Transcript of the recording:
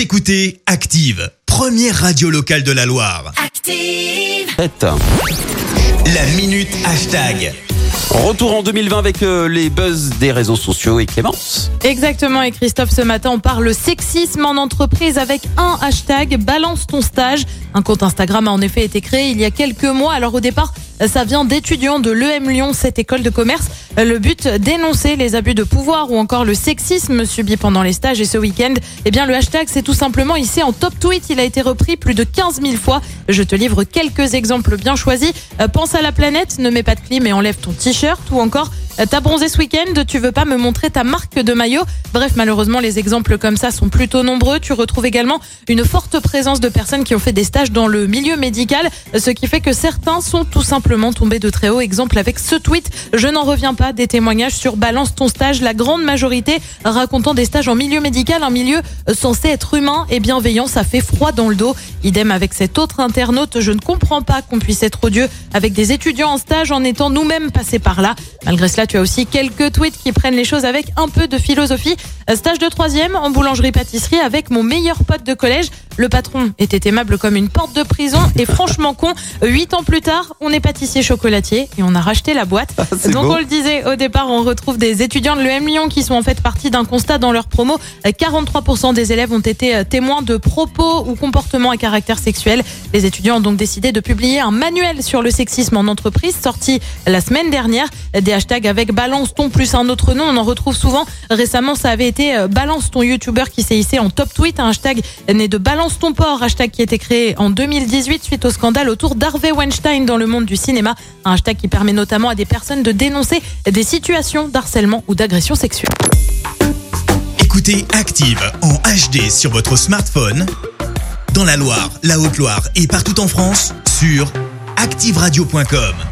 Vous écoutez Active, première radio locale de la Loire. Active. La minute hashtag. Retour en 2020 avec euh, les buzz des réseaux sociaux et Clémence. Exactement, et Christophe, ce matin, on parle sexisme en entreprise avec un hashtag balance ton stage. Un compte Instagram a en effet été créé il y a quelques mois. Alors au départ, ça vient d'étudiants de l'EM Lyon, cette école de commerce. Le but, dénoncer les abus de pouvoir ou encore le sexisme subi pendant les stages. Et ce week-end, eh bien, le hashtag, c'est tout simplement ici en top tweet. Il a été repris plus de 15 000 fois. Je te livre quelques exemples bien choisis. Euh, Pense à la planète, ne mets pas de clim et enlève ton t-shirt ou encore T'as bronzé ce week-end, tu veux pas me montrer ta marque de maillot Bref, malheureusement, les exemples comme ça sont plutôt nombreux. Tu retrouves également une forte présence de personnes qui ont fait des stages dans le milieu médical, ce qui fait que certains sont tout simplement tombés de très haut. Exemple avec ce tweet, je n'en reviens pas, des témoignages sur Balance ton stage, la grande majorité racontant des stages en milieu médical, un milieu censé être humain et bienveillant, ça fait froid dans le dos. Idem avec cet autre internaute, je ne comprends pas qu'on puisse être odieux avec des étudiants en stage en étant nous-mêmes passés par là. Malgré cela, tu as aussi quelques tweets qui prennent les choses avec un peu de philosophie. Stage de troisième en boulangerie-pâtisserie avec mon meilleur pote de collège. Le patron était aimable comme une porte de prison et franchement con. Huit ans plus tard, on est pâtissier chocolatier et on a racheté la boîte. c'est Donc beau. on le disait au départ, on retrouve des étudiants de l'EM Lyon qui sont en fait partis d'un constat dans leur promo. 43% des élèves ont été euh, témoins de propos ou comportements à caractère sexuel. Les étudiants ont donc décidé de publier un manuel sur le sexisme en entreprise sorti la semaine dernière. Des hashtags avec balance ton plus un autre nom, on en retrouve souvent. Récemment, ça avait été euh, balance ton youtubeur qui s'est hissé en top tweet. Un hashtag né de balance ton port, hashtag qui a été créé en 2018 suite au scandale autour d'Harvey Weinstein dans le monde du cinéma. Un hashtag qui permet notamment à des personnes de dénoncer des situations d'harcèlement ou d'agression sexuelle. Écoutez Active en HD sur votre smartphone, dans la Loire, la Haute-Loire et partout en France, sur activeradio.com.